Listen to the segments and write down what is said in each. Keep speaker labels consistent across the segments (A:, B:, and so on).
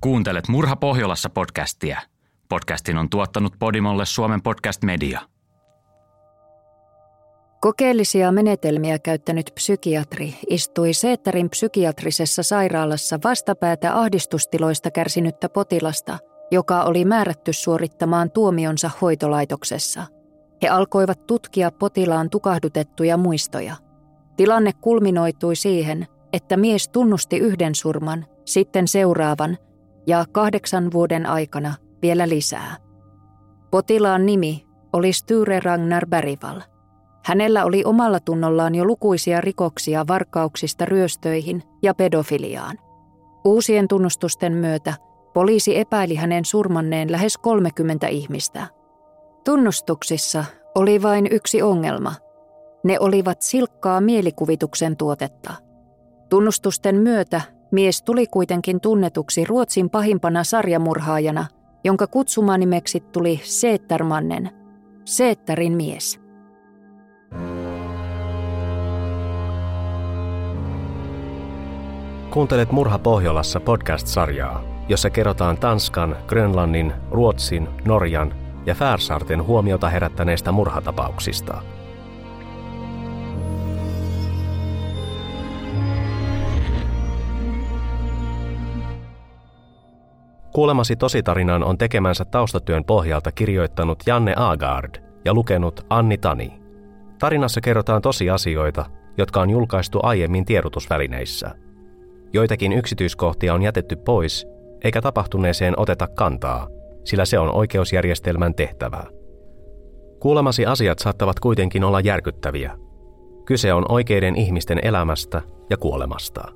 A: Kuuntelet Murha Pohjolassa podcastia. Podcastin on tuottanut Podimolle Suomen podcast media.
B: Kokeellisia menetelmiä käyttänyt psykiatri istui Seettarin psykiatrisessa sairaalassa vastapäätä ahdistustiloista kärsinyttä potilasta, joka oli määrätty suorittamaan tuomionsa hoitolaitoksessa. He alkoivat tutkia potilaan tukahdutettuja muistoja. Tilanne kulminoitui siihen, että mies tunnusti yhden surman, sitten seuraavan ja kahdeksan vuoden aikana vielä lisää. Potilaan nimi oli Sture Ragnar Bergvall. Hänellä oli omalla tunnollaan jo lukuisia rikoksia varkauksista ryöstöihin ja pedofiliaan. Uusien tunnustusten myötä poliisi epäili hänen surmanneen lähes 30 ihmistä. Tunnustuksissa oli vain yksi ongelma. Ne olivat silkkaa mielikuvituksen tuotetta. Tunnustusten myötä mies tuli kuitenkin tunnetuksi Ruotsin pahimpana sarjamurhaajana, jonka kutsumanimeksi tuli Seettermannen, Seettärin mies.
C: Kuuntelet Murha Pohjolassa podcast-sarjaa, jossa kerrotaan Tanskan, Grönlannin, Ruotsin, Norjan ja Färsaarten huomiota herättäneistä murhatapauksista. Kuulemasi tositarinan on tekemänsä taustatyön pohjalta kirjoittanut Janne Agard ja lukenut Anni Tani. Tarinassa kerrotaan tosiasioita, jotka on julkaistu aiemmin tiedotusvälineissä. Joitakin yksityiskohtia on jätetty pois, eikä tapahtuneeseen oteta kantaa, sillä se on oikeusjärjestelmän tehtävä. Kuulemasi asiat saattavat kuitenkin olla järkyttäviä. Kyse on oikeiden ihmisten elämästä ja kuolemasta.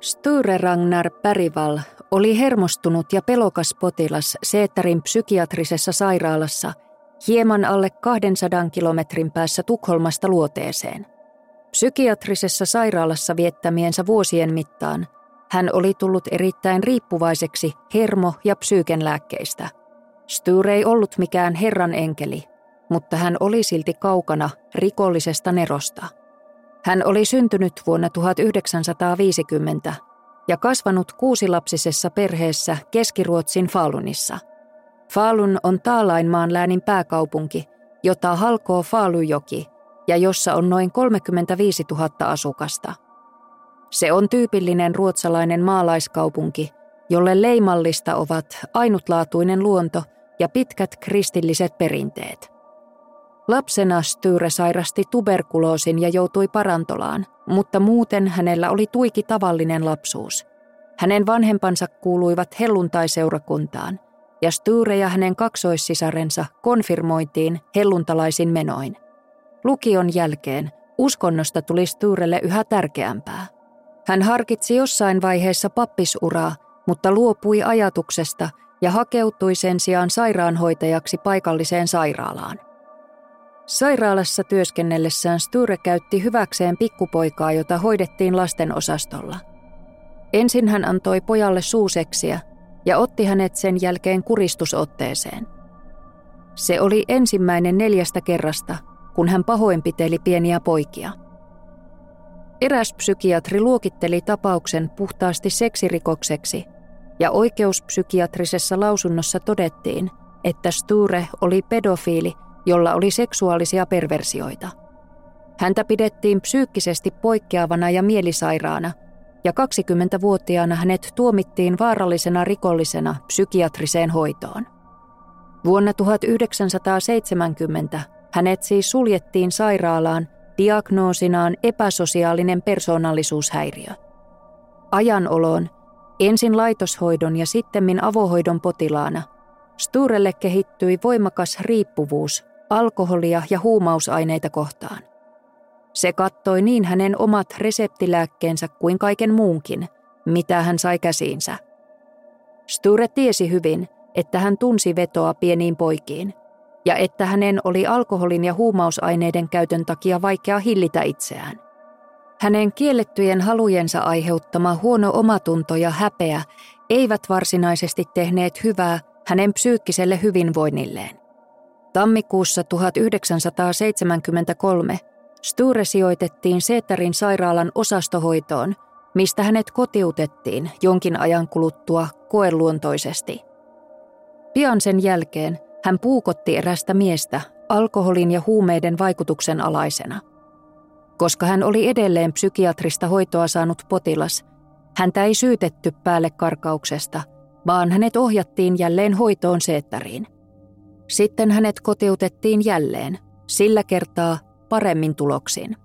B: Sture Ragnar Bergvall oli hermostunut ja pelokas potilas Seettarin psykiatrisessa sairaalassa hieman alle 200 kilometrin päässä Tukholmasta luoteeseen. Psykiatrisessa sairaalassa viettämiensä vuosien mittaan hän oli tullut erittäin riippuvaiseksi hermo- ja psyykenlääkkeistä. Sture ei ollut mikään herran enkeli, mutta hän oli silti kaukana rikollisesta nerosta – hän oli syntynyt vuonna 1950 ja kasvanut kuusilapsisessa perheessä Keskiruotsin Falunissa. Falun on Taalainmaan läänin pääkaupunki, jota halkoo Falujoki ja jossa on noin 35 000 asukasta. Se on tyypillinen ruotsalainen maalaiskaupunki, jolle leimallista ovat ainutlaatuinen luonto ja pitkät kristilliset perinteet. Lapsena Styre sairasti tuberkuloosin ja joutui parantolaan, mutta muuten hänellä oli tuiki tavallinen lapsuus. Hänen vanhempansa kuuluivat helluntaiseurakuntaan, ja Styre ja hänen kaksoissisarensa konfirmoitiin helluntalaisin menoin. Lukion jälkeen uskonnosta tuli Styrelle yhä tärkeämpää. Hän harkitsi jossain vaiheessa pappisuraa, mutta luopui ajatuksesta ja hakeutui sen sijaan sairaanhoitajaksi paikalliseen sairaalaan. Sairaalassa työskennellessään Sture käytti hyväkseen pikkupoikaa, jota hoidettiin lastenosastolla. Ensin hän antoi pojalle suuseksiä ja otti hänet sen jälkeen kuristusotteeseen. Se oli ensimmäinen neljästä kerrasta, kun hän pahoinpiteli pieniä poikia. Eräs psykiatri luokitteli tapauksen puhtaasti seksirikokseksi, ja oikeuspsykiatrisessa lausunnossa todettiin, että Sture oli pedofiili – jolla oli seksuaalisia perversioita. Häntä pidettiin psyykkisesti poikkeavana ja mielisairaana, ja 20-vuotiaana hänet tuomittiin vaarallisena rikollisena psykiatriseen hoitoon. Vuonna 1970 hänet siis suljettiin sairaalaan diagnoosinaan epäsosiaalinen persoonallisuushäiriö. Ajanoloon, ensin laitoshoidon ja sittemmin avohoidon potilaana, Sturelle kehittyi voimakas riippuvuus alkoholia ja huumausaineita kohtaan. Se kattoi niin hänen omat reseptilääkkeensä kuin kaiken muunkin, mitä hän sai käsiinsä. Sture tiesi hyvin, että hän tunsi vetoa pieniin poikiin, ja että hänen oli alkoholin ja huumausaineiden käytön takia vaikea hillitä itseään. Hänen kiellettyjen halujensa aiheuttama huono omatunto ja häpeä eivät varsinaisesti tehneet hyvää hänen psyykkiselle hyvinvoinnilleen. Tammikuussa 1973 Sture sijoitettiin Seettarin sairaalan osastohoitoon, mistä hänet kotiutettiin jonkin ajan kuluttua koeluontoisesti. Pian sen jälkeen hän puukotti erästä miestä alkoholin ja huumeiden vaikutuksen alaisena. Koska hän oli edelleen psykiatrista hoitoa saanut potilas, häntä ei syytetty päälle karkauksesta, vaan hänet ohjattiin jälleen hoitoon seettäriin. Sitten hänet kotiutettiin jälleen, sillä kertaa paremmin tuloksin.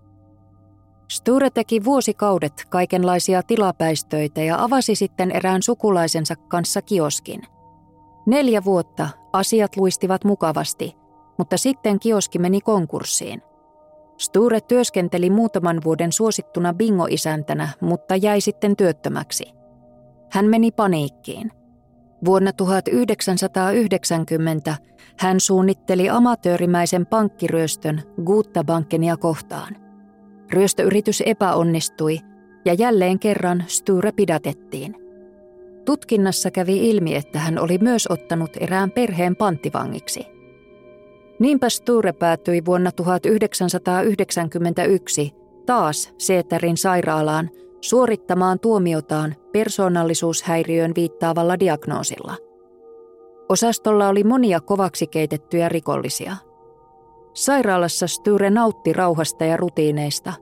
B: Sture teki vuosikaudet kaikenlaisia tilapäistöitä ja avasi sitten erään sukulaisensa kanssa kioskin. Neljä vuotta asiat luistivat mukavasti, mutta sitten kioski meni konkurssiin. Sture työskenteli muutaman vuoden suosittuna bingo-isäntänä, mutta jäi sitten työttömäksi. Hän meni paniikkiin. Vuonna 1990 hän suunnitteli amatöörimäisen pankkiryöstön Gutta Bankenia kohtaan. Ryöstöyritys epäonnistui ja jälleen kerran Sture pidätettiin. Tutkinnassa kävi ilmi, että hän oli myös ottanut erään perheen panttivangiksi. Niinpä Sture päätyi vuonna 1991 taas Seeterin sairaalaan suorittamaan tuomiotaan persoonallisuushäiriöön viittaavalla diagnoosilla. Osastolla oli monia kovaksi keitettyjä rikollisia – Sairaalassa Sture nautti rauhasta ja rutiineista.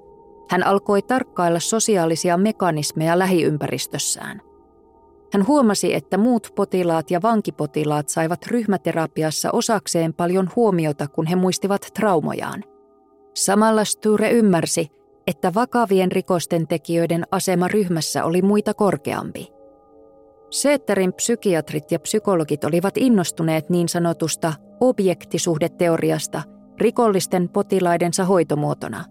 B: Hän alkoi tarkkailla sosiaalisia mekanismeja lähiympäristössään. Hän huomasi, että muut potilaat ja vankipotilaat saivat ryhmäterapiassa osakseen paljon huomiota, kun he muistivat traumojaan. Samalla Sture ymmärsi, että vakavien rikosten tekijöiden asema ryhmässä oli muita korkeampi. Seetterin psykiatrit ja psykologit olivat innostuneet niin sanotusta objektisuhdeteoriasta – rikollisten potilaidensa hoitomuotona.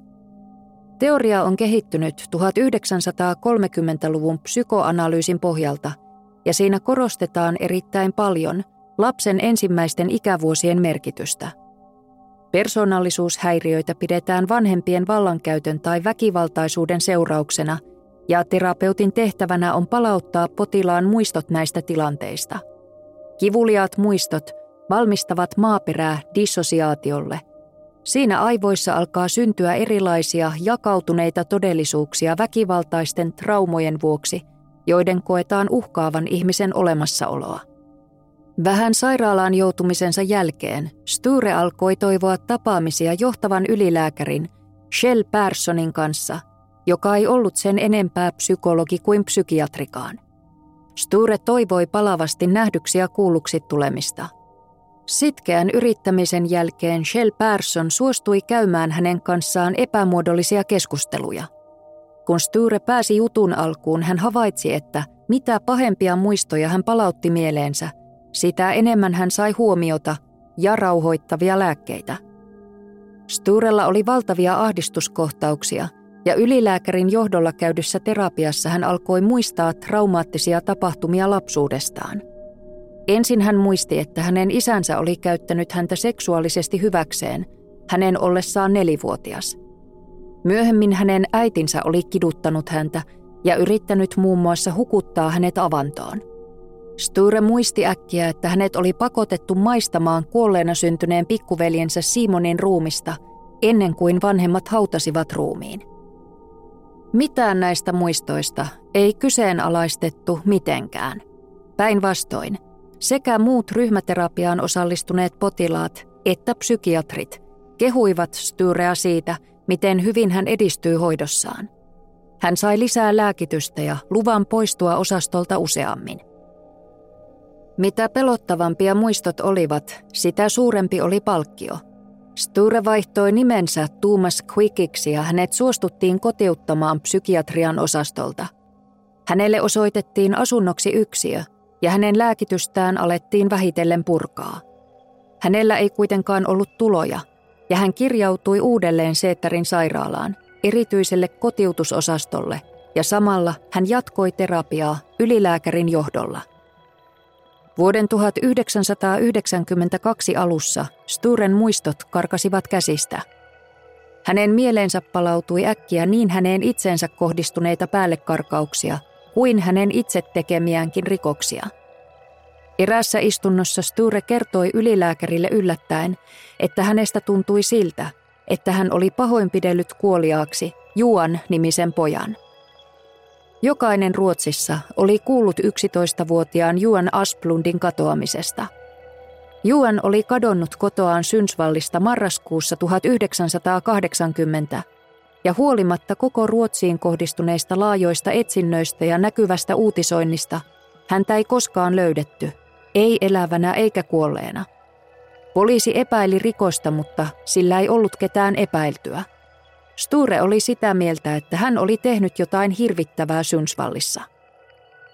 B: Teoria on kehittynyt 1930-luvun psykoanalyysin pohjalta ja siinä korostetaan erittäin paljon lapsen ensimmäisten ikävuosien merkitystä. Persoonallisuushäiriöitä pidetään vanhempien vallankäytön tai väkivaltaisuuden seurauksena ja terapeutin tehtävänä on palauttaa potilaan muistot näistä tilanteista. Kivuliaat muistot valmistavat maaperää dissosiaatiolle – Siinä aivoissa alkaa syntyä erilaisia jakautuneita todellisuuksia väkivaltaisten traumojen vuoksi, joiden koetaan uhkaavan ihmisen olemassaoloa. Vähän sairaalaan joutumisensa jälkeen Sture alkoi toivoa tapaamisia johtavan ylilääkärin Shell Perssonin kanssa, joka ei ollut sen enempää psykologi kuin psykiatrikaan. Sture toivoi palavasti nähdyksi ja kuulluksi tulemista – Sitkeän yrittämisen jälkeen Shell Persson suostui käymään hänen kanssaan epämuodollisia keskusteluja. Kun Sture pääsi jutun alkuun, hän havaitsi, että mitä pahempia muistoja hän palautti mieleensä, sitä enemmän hän sai huomiota ja rauhoittavia lääkkeitä. Sturella oli valtavia ahdistuskohtauksia, ja ylilääkärin johdolla käydyssä terapiassa hän alkoi muistaa traumaattisia tapahtumia lapsuudestaan – Ensin hän muisti, että hänen isänsä oli käyttänyt häntä seksuaalisesti hyväkseen, hänen ollessaan nelivuotias. Myöhemmin hänen äitinsä oli kiduttanut häntä ja yrittänyt muun muassa hukuttaa hänet avantoon. Sture muisti äkkiä, että hänet oli pakotettu maistamaan kuolleena syntyneen pikkuveljensä Simonin ruumista ennen kuin vanhemmat hautasivat ruumiin. Mitään näistä muistoista ei kyseenalaistettu mitenkään. Päinvastoin – sekä muut ryhmäterapiaan osallistuneet potilaat että psykiatrit kehuivat Styrea siitä, miten hyvin hän edistyy hoidossaan. Hän sai lisää lääkitystä ja luvan poistua osastolta useammin. Mitä pelottavampia muistot olivat, sitä suurempi oli palkkio. Sture vaihtoi nimensä Thomas Quickiksi ja hänet suostuttiin kotiuttamaan psykiatrian osastolta. Hänelle osoitettiin asunnoksi yksiö, ja hänen lääkitystään alettiin vähitellen purkaa. Hänellä ei kuitenkaan ollut tuloja, ja hän kirjautui uudelleen Seettärin sairaalaan, erityiselle kotiutusosastolle, ja samalla hän jatkoi terapiaa ylilääkärin johdolla. Vuoden 1992 alussa Sturen muistot karkasivat käsistä. Hänen mieleensä palautui äkkiä niin häneen itsensä kohdistuneita päällekarkauksia – kuin hänen itse tekemiäänkin rikoksia. Erässä istunnossa Sture kertoi ylilääkärille yllättäen, että hänestä tuntui siltä, että hän oli pahoinpidellyt kuoliaaksi Juan nimisen pojan. Jokainen Ruotsissa oli kuullut 11-vuotiaan Juan Asplundin katoamisesta. Juan oli kadonnut kotoaan Synsvallista marraskuussa 1980 ja huolimatta koko Ruotsiin kohdistuneista laajoista etsinnöistä ja näkyvästä uutisoinnista, häntä ei koskaan löydetty, ei elävänä eikä kuolleena. Poliisi epäili rikosta, mutta sillä ei ollut ketään epäiltyä. Sture oli sitä mieltä, että hän oli tehnyt jotain hirvittävää Synsvallissa.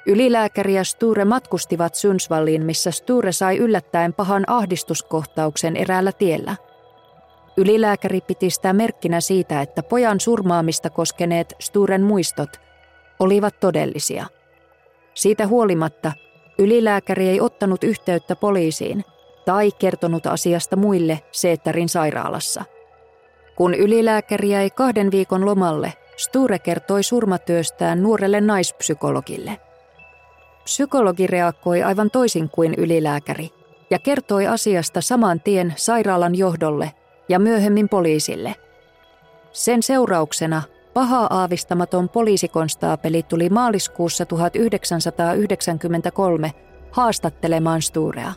B: Ylilääkäri ja Sture matkustivat Synsvalliin, missä Sture sai yllättäen pahan ahdistuskohtauksen eräällä tiellä. Ylilääkäri piti sitä merkkinä siitä, että pojan surmaamista koskeneet Sturen muistot olivat todellisia. Siitä huolimatta ylilääkäri ei ottanut yhteyttä poliisiin tai kertonut asiasta muille Seettarin sairaalassa – kun ylilääkäri jäi kahden viikon lomalle, Sture kertoi surmatyöstään nuorelle naispsykologille. Psykologi reagoi aivan toisin kuin ylilääkäri ja kertoi asiasta saman tien sairaalan johdolle ja myöhemmin poliisille. Sen seurauksena paha aavistamaton poliisikonstaapeli tuli maaliskuussa 1993 haastattelemaan Sturea.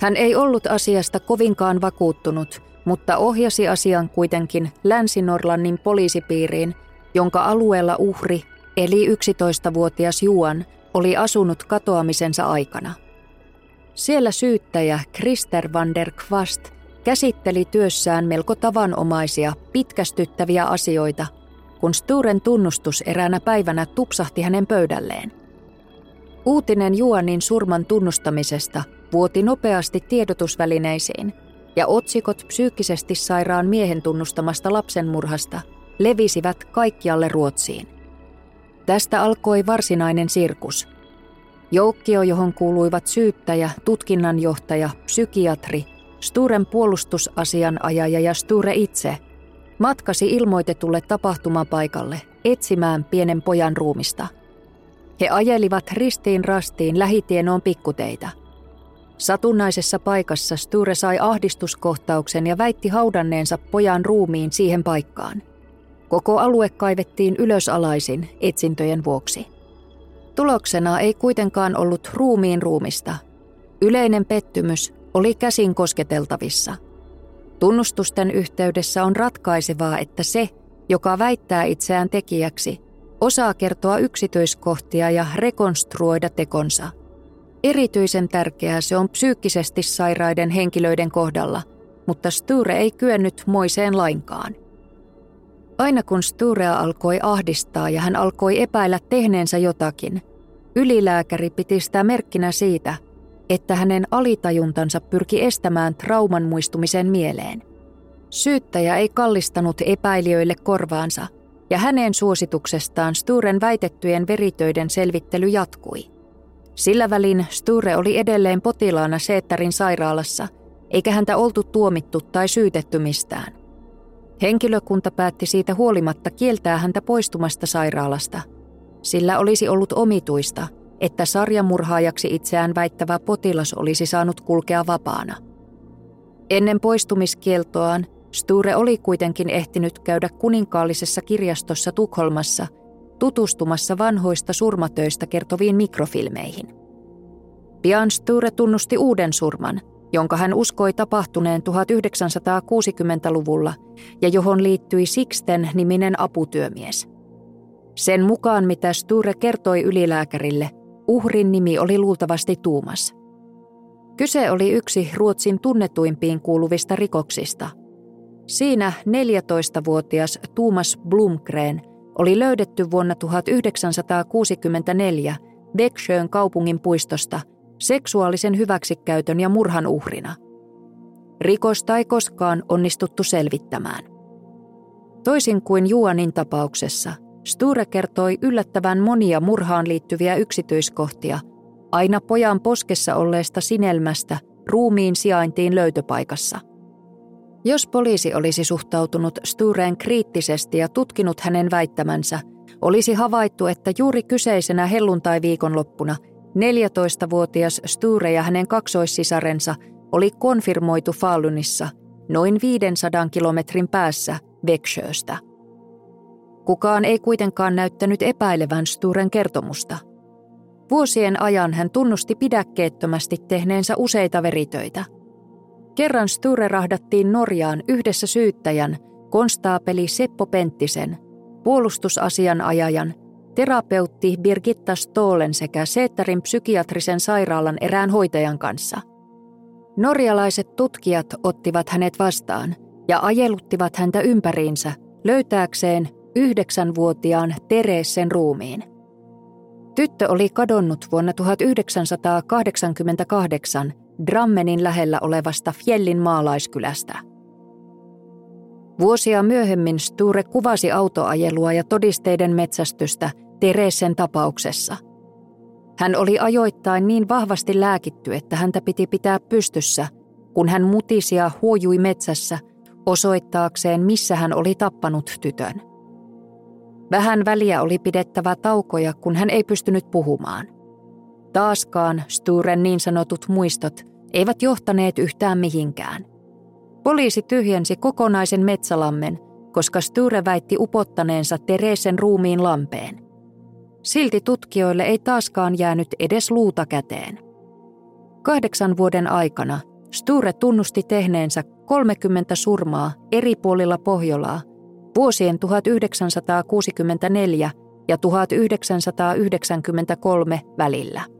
B: Hän ei ollut asiasta kovinkaan vakuuttunut mutta ohjasi asian kuitenkin Länsi-Norlannin poliisipiiriin, jonka alueella uhri, eli 11-vuotias Juan, oli asunut katoamisensa aikana. Siellä syyttäjä Krister van der Kvast käsitteli työssään melko tavanomaisia, pitkästyttäviä asioita, kun Sturen tunnustus eräänä päivänä tupsahti hänen pöydälleen. Uutinen Juanin surman tunnustamisesta vuoti nopeasti tiedotusvälineisiin – ja otsikot psyykkisesti sairaan miehen tunnustamasta lapsenmurhasta levisivät kaikkialle Ruotsiin. Tästä alkoi varsinainen sirkus. Joukkio, johon kuuluivat syyttäjä, tutkinnanjohtaja, psykiatri, Sturen puolustusasianajaja ja Sture itse, matkasi ilmoitetulle tapahtumapaikalle etsimään pienen pojan ruumista. He ajelivat ristiin rastiin lähitienoon pikkuteitä – Satunnaisessa paikassa Sture sai ahdistuskohtauksen ja väitti haudanneensa pojan ruumiin siihen paikkaan. Koko alue kaivettiin ylösalaisin etsintöjen vuoksi. Tuloksena ei kuitenkaan ollut ruumiin ruumista. Yleinen pettymys oli käsin kosketeltavissa. Tunnustusten yhteydessä on ratkaisevaa, että se, joka väittää itseään tekijäksi, osaa kertoa yksityiskohtia ja rekonstruoida tekonsa – Erityisen tärkeää se on psyykkisesti sairaiden henkilöiden kohdalla, mutta Sture ei kyennyt moiseen lainkaan. Aina kun Sturea alkoi ahdistaa ja hän alkoi epäillä tehneensä jotakin, ylilääkäri piti sitä merkkinä siitä, että hänen alitajuntansa pyrki estämään trauman muistumisen mieleen. Syyttäjä ei kallistanut epäilijöille korvaansa, ja hänen suosituksestaan Sturen väitettyjen veritöiden selvittely jatkui – sillä välin Sture oli edelleen potilaana Seettarin sairaalassa, eikä häntä oltu tuomittu tai syytetty mistään. Henkilökunta päätti siitä huolimatta kieltää häntä poistumasta sairaalasta, sillä olisi ollut omituista, että sarjamurhaajaksi itseään väittävä potilas olisi saanut kulkea vapaana. Ennen poistumiskieltoaan Sture oli kuitenkin ehtinyt käydä kuninkaallisessa kirjastossa Tukholmassa – tutustumassa vanhoista surmatöistä kertoviin mikrofilmeihin. Pian Sture tunnusti uuden surman, jonka hän uskoi tapahtuneen 1960-luvulla ja johon liittyi Sixten niminen aputyömies. Sen mukaan, mitä Sture kertoi ylilääkärille, uhrin nimi oli luultavasti Tuumas. Kyse oli yksi Ruotsin tunnetuimpiin kuuluvista rikoksista. Siinä 14-vuotias Tuumas Blumgren oli löydetty vuonna 1964 Växjöön kaupungin puistosta seksuaalisen hyväksikäytön ja murhan uhrina. Rikosta ei koskaan onnistuttu selvittämään. Toisin kuin Juanin tapauksessa, Sture kertoi yllättävän monia murhaan liittyviä yksityiskohtia, aina pojan poskessa olleesta sinelmästä ruumiin sijaintiin löytöpaikassa. Jos poliisi olisi suhtautunut Stureen kriittisesti ja tutkinut hänen väittämänsä, olisi havaittu, että juuri kyseisenä helluntai-viikonloppuna 14-vuotias Sture ja hänen kaksoissisarensa oli konfirmoitu Falunissa noin 500 kilometrin päässä Växjöstä. Kukaan ei kuitenkaan näyttänyt epäilevän Sturen kertomusta. Vuosien ajan hän tunnusti pidäkkeettömästi tehneensä useita veritöitä. Kerran Sture rahdattiin Norjaan yhdessä syyttäjän, konstaapeli Seppo Penttisen, puolustusasianajajan, terapeutti Birgitta Stolen sekä Seettarin psykiatrisen sairaalan erään hoitajan kanssa. Norjalaiset tutkijat ottivat hänet vastaan ja ajeluttivat häntä ympäriinsä löytääkseen yhdeksänvuotiaan Tereessen ruumiin. Tyttö oli kadonnut vuonna 1988 Drammenin lähellä olevasta Fjellin maalaiskylästä. Vuosia myöhemmin Sture kuvasi autoajelua ja todisteiden metsästystä Tereessen tapauksessa. Hän oli ajoittain niin vahvasti lääkitty, että häntä piti pitää pystyssä, kun hän mutisi ja huojui metsässä osoittaakseen, missä hän oli tappanut tytön. Vähän väliä oli pidettävä taukoja, kun hän ei pystynyt puhumaan. Taaskaan Sturen niin sanotut muistot eivät johtaneet yhtään mihinkään. Poliisi tyhjensi kokonaisen metsälammen, koska Sture väitti upottaneensa Teresen ruumiin lampeen. Silti tutkijoille ei taaskaan jäänyt edes luuta käteen. Kahdeksan vuoden aikana Sture tunnusti tehneensä 30 surmaa eri puolilla Pohjolaa vuosien 1964 ja 1993 välillä.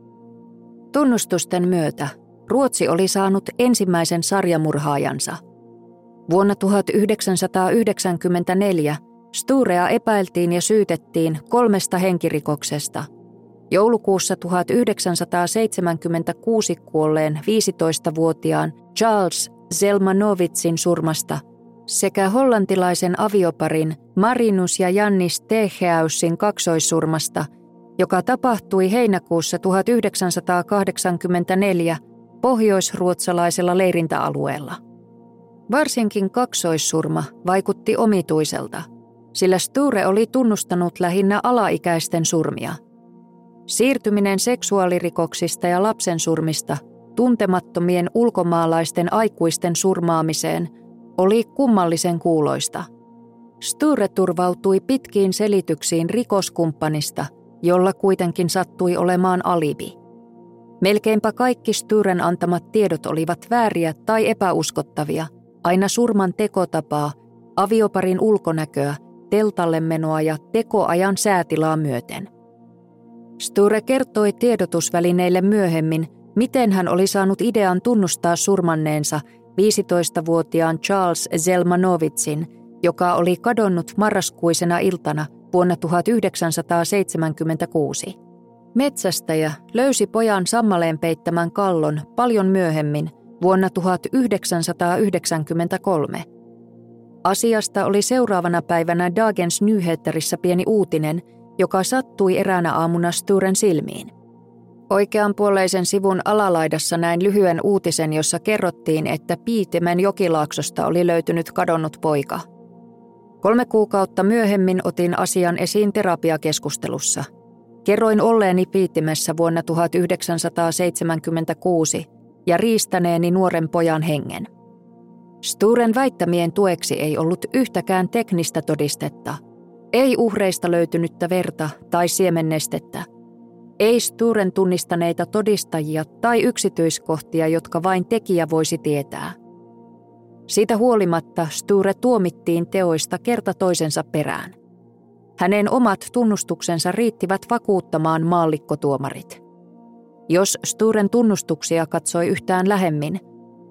B: Tunnustusten myötä Ruotsi oli saanut ensimmäisen sarjamurhaajansa. Vuonna 1994 Sturea epäiltiin ja syytettiin kolmesta henkirikoksesta. Joulukuussa 1976 kuolleen 15-vuotiaan Charles Zelmanovitsin surmasta sekä hollantilaisen avioparin Marinus ja Jannis Teheausin kaksoissurmasta, joka tapahtui heinäkuussa 1984 pohjoisruotsalaisella leirintäalueella. Varsinkin kaksoissurma vaikutti omituiselta, sillä Sture oli tunnustanut lähinnä alaikäisten surmia. Siirtyminen seksuaalirikoksista ja lapsensurmista tuntemattomien ulkomaalaisten aikuisten surmaamiseen oli kummallisen kuuloista. Sture turvautui pitkiin selityksiin rikoskumppanista, jolla kuitenkin sattui olemaan alibi. Melkeinpä kaikki Sturen antamat tiedot olivat vääriä tai epäuskottavia, aina surman tekotapaa, avioparin ulkonäköä, teltalle menoa ja tekoajan säätilaa myöten. Sture kertoi tiedotusvälineille myöhemmin, miten hän oli saanut idean tunnustaa surmanneensa 15-vuotiaan Charles Zelmanovitsin, joka oli kadonnut marraskuisena iltana vuonna 1976. Metsästäjä löysi pojan sammaleen peittämän kallon paljon myöhemmin vuonna 1993. Asiasta oli seuraavana päivänä Dagens Nyheterissä pieni uutinen, joka sattui eräänä aamuna Sturen silmiin. Oikeanpuoleisen sivun alalaidassa näin lyhyen uutisen, jossa kerrottiin, että Piitimen jokilaaksosta oli löytynyt kadonnut poika. Kolme kuukautta myöhemmin otin asian esiin terapiakeskustelussa. Kerroin olleeni Piitimessä vuonna 1976 ja riistäneeni nuoren pojan hengen. Sturen väittämien tueksi ei ollut yhtäkään teknistä todistetta. Ei uhreista löytynyttä verta tai siemennestettä – ei Sturen tunnistaneita todistajia tai yksityiskohtia, jotka vain tekijä voisi tietää. Siitä huolimatta Sture tuomittiin teoista kerta toisensa perään. Hänen omat tunnustuksensa riittivät vakuuttamaan maallikkotuomarit. Jos Sturen tunnustuksia katsoi yhtään lähemmin,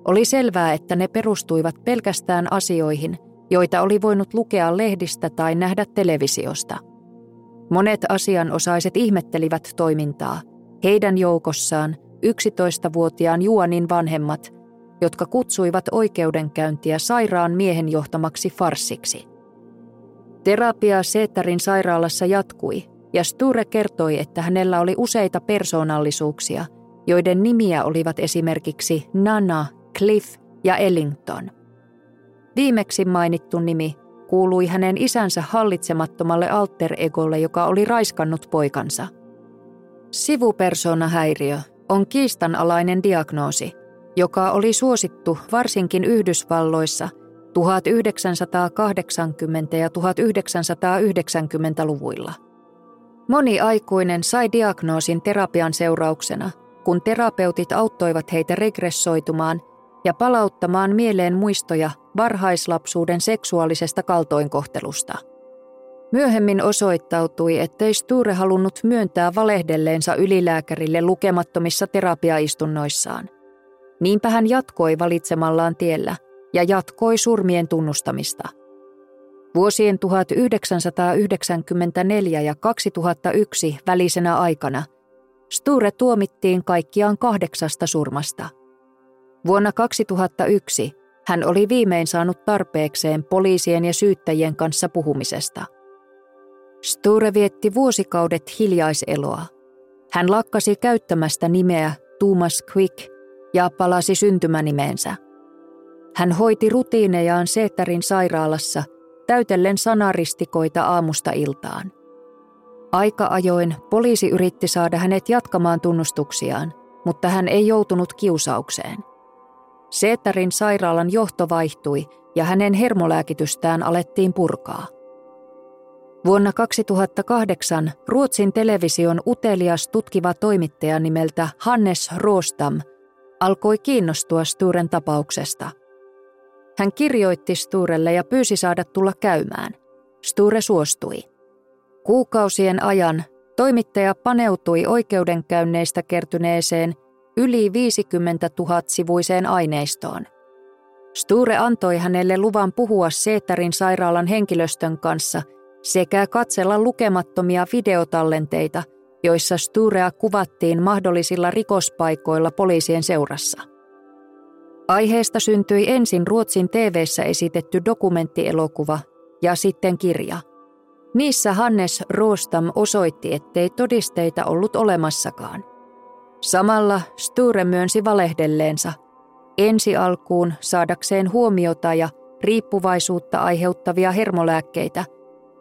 B: oli selvää, että ne perustuivat pelkästään asioihin, joita oli voinut lukea lehdistä tai nähdä televisiosta – Monet asianosaiset ihmettelivät toimintaa. Heidän joukossaan 11-vuotiaan Juanin vanhemmat, jotka kutsuivat oikeudenkäyntiä sairaan miehen johtamaksi farsiksi. Terapia Seettarin sairaalassa jatkui, ja Sture kertoi, että hänellä oli useita persoonallisuuksia, joiden nimiä olivat esimerkiksi Nana, Cliff ja Ellington. Viimeksi mainittu nimi kuului hänen isänsä hallitsemattomalle alter-egolle, joka oli raiskannut poikansa. Sivupersonahäiriö on kiistanalainen diagnoosi, joka oli suosittu varsinkin Yhdysvalloissa 1980- ja 1990-luvuilla. Moni aikuinen sai diagnoosin terapian seurauksena, kun terapeutit auttoivat heitä regressoitumaan ja palauttamaan mieleen muistoja varhaislapsuuden seksuaalisesta kaltoinkohtelusta. Myöhemmin osoittautui, ettei Sture halunnut myöntää valehdelleensa ylilääkärille lukemattomissa terapiaistunnoissaan. Niinpä hän jatkoi valitsemallaan tiellä ja jatkoi surmien tunnustamista. Vuosien 1994 ja 2001 välisenä aikana Sture tuomittiin kaikkiaan kahdeksasta surmasta. Vuonna 2001 hän oli viimein saanut tarpeekseen poliisien ja syyttäjien kanssa puhumisesta. Sture vietti vuosikaudet hiljaiseloa. Hän lakkasi käyttämästä nimeä Thomas Quick ja palasi syntymänimeensä. Hän hoiti rutiinejaan Seetärin sairaalassa täytellen sanaristikoita aamusta iltaan. Aika ajoin poliisi yritti saada hänet jatkamaan tunnustuksiaan, mutta hän ei joutunut kiusaukseen. Seetärin sairaalan johto vaihtui ja hänen hermolääkitystään alettiin purkaa. Vuonna 2008 Ruotsin television utelias tutkiva toimittaja nimeltä Hannes Roostam alkoi kiinnostua Sturen tapauksesta. Hän kirjoitti Sturelle ja pyysi saada tulla käymään. Sture suostui. Kuukausien ajan toimittaja paneutui oikeudenkäynneistä kertyneeseen yli 50 000 sivuiseen aineistoon. Sture antoi hänelle luvan puhua Seetärin sairaalan henkilöstön kanssa sekä katsella lukemattomia videotallenteita, joissa Sturea kuvattiin mahdollisilla rikospaikoilla poliisien seurassa. Aiheesta syntyi ensin Ruotsin tv esitetty dokumenttielokuva ja sitten kirja. Niissä Hannes Roostam osoitti, ettei todisteita ollut olemassakaan. Samalla Sture myönsi valehdelleensa ensi alkuun saadakseen huomiota ja riippuvaisuutta aiheuttavia hermolääkkeitä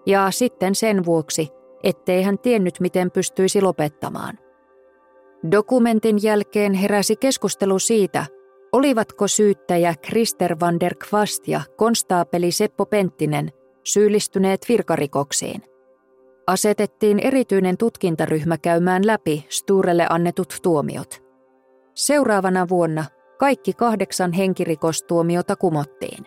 B: ja sitten sen vuoksi, ettei hän tiennyt miten pystyisi lopettamaan. Dokumentin jälkeen heräsi keskustelu siitä, olivatko syyttäjä Krister van der Kvast ja konstaapeli Seppo Penttinen syyllistyneet virkarikoksiin – asetettiin erityinen tutkintaryhmä käymään läpi Sturelle annetut tuomiot. Seuraavana vuonna kaikki kahdeksan henkirikostuomiota kumottiin.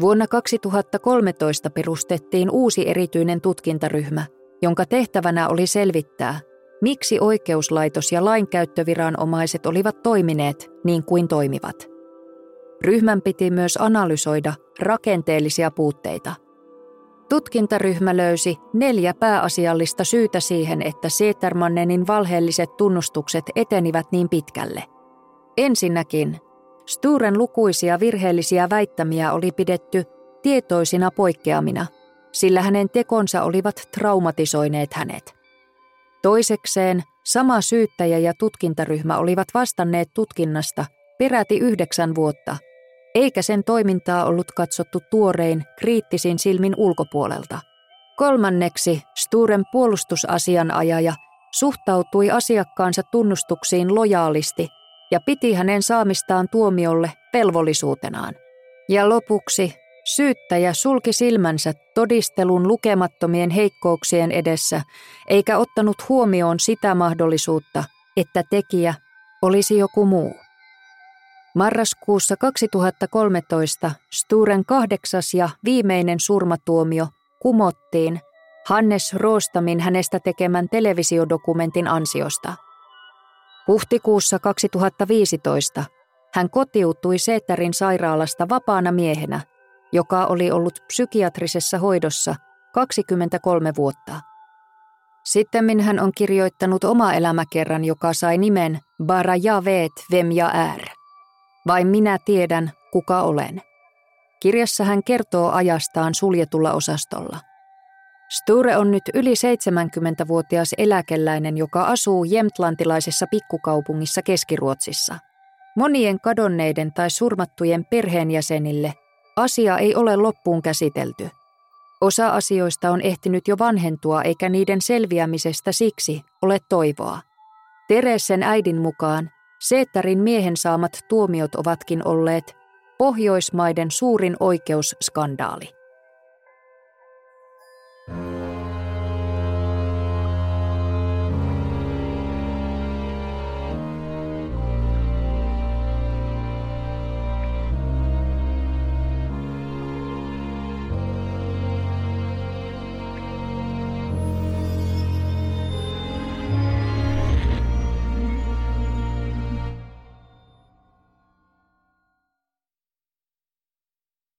B: Vuonna 2013 perustettiin uusi erityinen tutkintaryhmä, jonka tehtävänä oli selvittää, miksi oikeuslaitos ja lainkäyttöviranomaiset olivat toimineet niin kuin toimivat. Ryhmän piti myös analysoida rakenteellisia puutteita – Tutkintaryhmä löysi neljä pääasiallista syytä siihen, että Seetermannenin valheelliset tunnustukset etenivät niin pitkälle. Ensinnäkin, Sturen lukuisia virheellisiä väittämiä oli pidetty tietoisina poikkeamina, sillä hänen tekonsa olivat traumatisoineet hänet. Toisekseen, sama syyttäjä ja tutkintaryhmä olivat vastanneet tutkinnasta peräti yhdeksän vuotta – eikä sen toimintaa ollut katsottu tuorein kriittisin silmin ulkopuolelta. Kolmanneksi Sturen puolustusasianajaja suhtautui asiakkaansa tunnustuksiin lojaalisti ja piti hänen saamistaan tuomiolle velvollisuutenaan. Ja lopuksi syyttäjä sulki silmänsä todistelun lukemattomien heikkouksien edessä, eikä ottanut huomioon sitä mahdollisuutta, että tekijä olisi joku muu. Marraskuussa 2013 Sturen kahdeksas ja viimeinen surmatuomio kumottiin Hannes Roostamin hänestä tekemän televisiodokumentin ansiosta. Huhtikuussa 2015 hän kotiutui Seetärin sairaalasta vapaana miehenä, joka oli ollut psykiatrisessa hoidossa 23 vuotta. Sitten hän on kirjoittanut oma elämäkerran, joka sai nimen Bara Javet Vem ja är. Vain minä tiedän, kuka olen. Kirjassa hän kertoo ajastaan suljetulla osastolla. Sture on nyt yli 70-vuotias eläkeläinen, joka asuu jemtlantilaisessa pikkukaupungissa Keskiruotsissa. Monien kadonneiden tai surmattujen perheenjäsenille asia ei ole loppuun käsitelty. Osa asioista on ehtinyt jo vanhentua eikä niiden selviämisestä siksi ole toivoa. Teressen äidin mukaan Seettärin miehen saamat tuomiot ovatkin olleet Pohjoismaiden suurin oikeusskandaali.